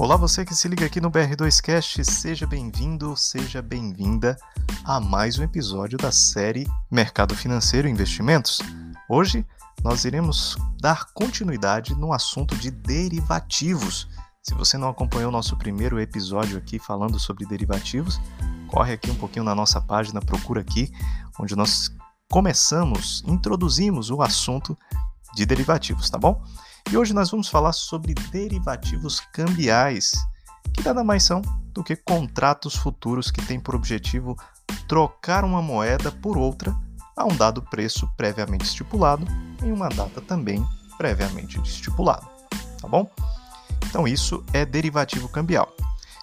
Olá, você que se liga aqui no BR2Cast, seja bem-vindo, seja bem-vinda a mais um episódio da série Mercado Financeiro e Investimentos. Hoje nós iremos dar continuidade no assunto de derivativos. Se você não acompanhou o nosso primeiro episódio aqui falando sobre derivativos, corre aqui um pouquinho na nossa página, procura aqui, onde nós começamos, introduzimos o assunto de derivativos, tá bom? E hoje nós vamos falar sobre derivativos cambiais, que nada mais são do que contratos futuros que têm por objetivo trocar uma moeda por outra a um dado preço previamente estipulado em uma data também previamente estipulada, tá bom? Então isso é derivativo cambial.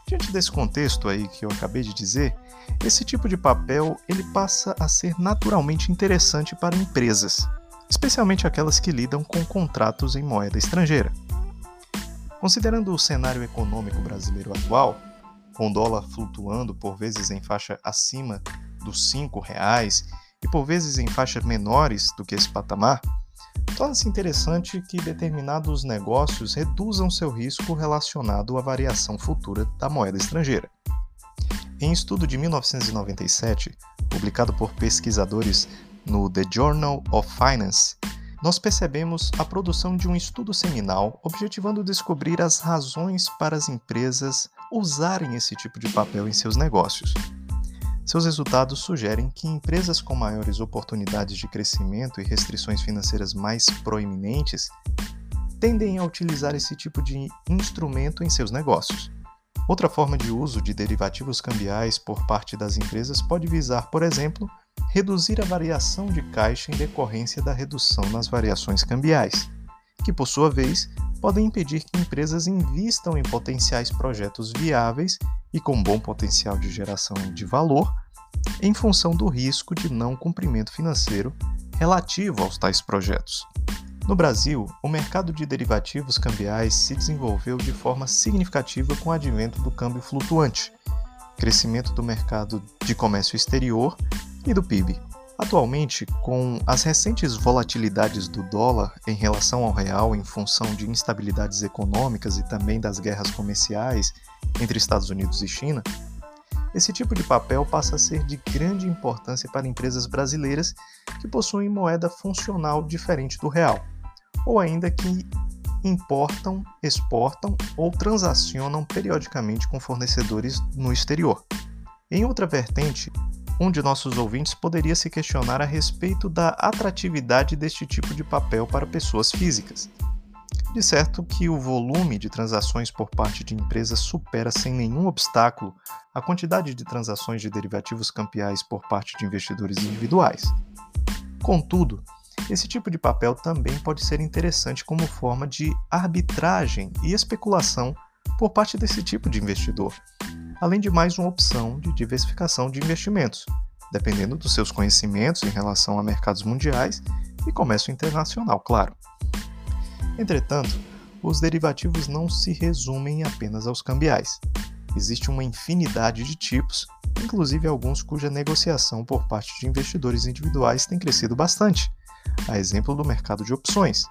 Diante desse contexto aí que eu acabei de dizer, esse tipo de papel ele passa a ser naturalmente interessante para empresas, especialmente aquelas que lidam com contratos em moeda estrangeira. Considerando o cenário econômico brasileiro atual, com o dólar flutuando por vezes em faixa acima dos R$ reais e por vezes em faixas menores do que esse patamar, torna-se interessante que determinados negócios reduzam seu risco relacionado à variação futura da moeda estrangeira. Em estudo de 1997, publicado por pesquisadores no The Journal of Finance, nós percebemos a produção de um estudo seminal objetivando descobrir as razões para as empresas usarem esse tipo de papel em seus negócios. Seus resultados sugerem que empresas com maiores oportunidades de crescimento e restrições financeiras mais proeminentes tendem a utilizar esse tipo de instrumento em seus negócios. Outra forma de uso de derivativos cambiais por parte das empresas pode visar, por exemplo, reduzir a variação de caixa em decorrência da redução nas variações cambiais, que por sua vez podem impedir que empresas invistam em potenciais projetos viáveis e com bom potencial de geração de valor, em função do risco de não cumprimento financeiro relativo aos tais projetos. No Brasil, o mercado de derivativos cambiais se desenvolveu de forma significativa com o advento do câmbio flutuante, crescimento do mercado de comércio exterior e do PIB. Atualmente, com as recentes volatilidades do dólar em relação ao real em função de instabilidades econômicas e também das guerras comerciais entre Estados Unidos e China, esse tipo de papel passa a ser de grande importância para empresas brasileiras que possuem moeda funcional diferente do real, ou ainda que importam, exportam ou transacionam periodicamente com fornecedores no exterior. Em outra vertente, um de nossos ouvintes poderia se questionar a respeito da atratividade deste tipo de papel para pessoas físicas. De certo que o volume de transações por parte de empresas supera sem nenhum obstáculo a quantidade de transações de derivativos cambiais por parte de investidores individuais. Contudo, esse tipo de papel também pode ser interessante como forma de arbitragem e especulação por parte desse tipo de investidor, além de mais uma opção de diversificação de investimentos, dependendo dos seus conhecimentos em relação a mercados mundiais e comércio internacional, claro. Entretanto, os derivativos não se resumem apenas aos cambiais. Existe uma infinidade de tipos, inclusive alguns cuja negociação por parte de investidores individuais tem crescido bastante, a exemplo do mercado de opções.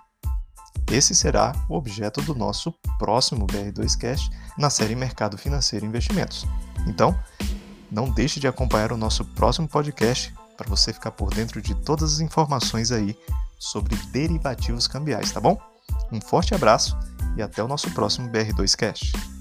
Esse será o objeto do nosso próximo BR2Cast na série Mercado Financeiro e Investimentos. Então, não deixe de acompanhar o nosso próximo podcast para você ficar por dentro de todas as informações aí sobre derivativos cambiais, tá bom? Um forte abraço e até o nosso próximo BR2Cast.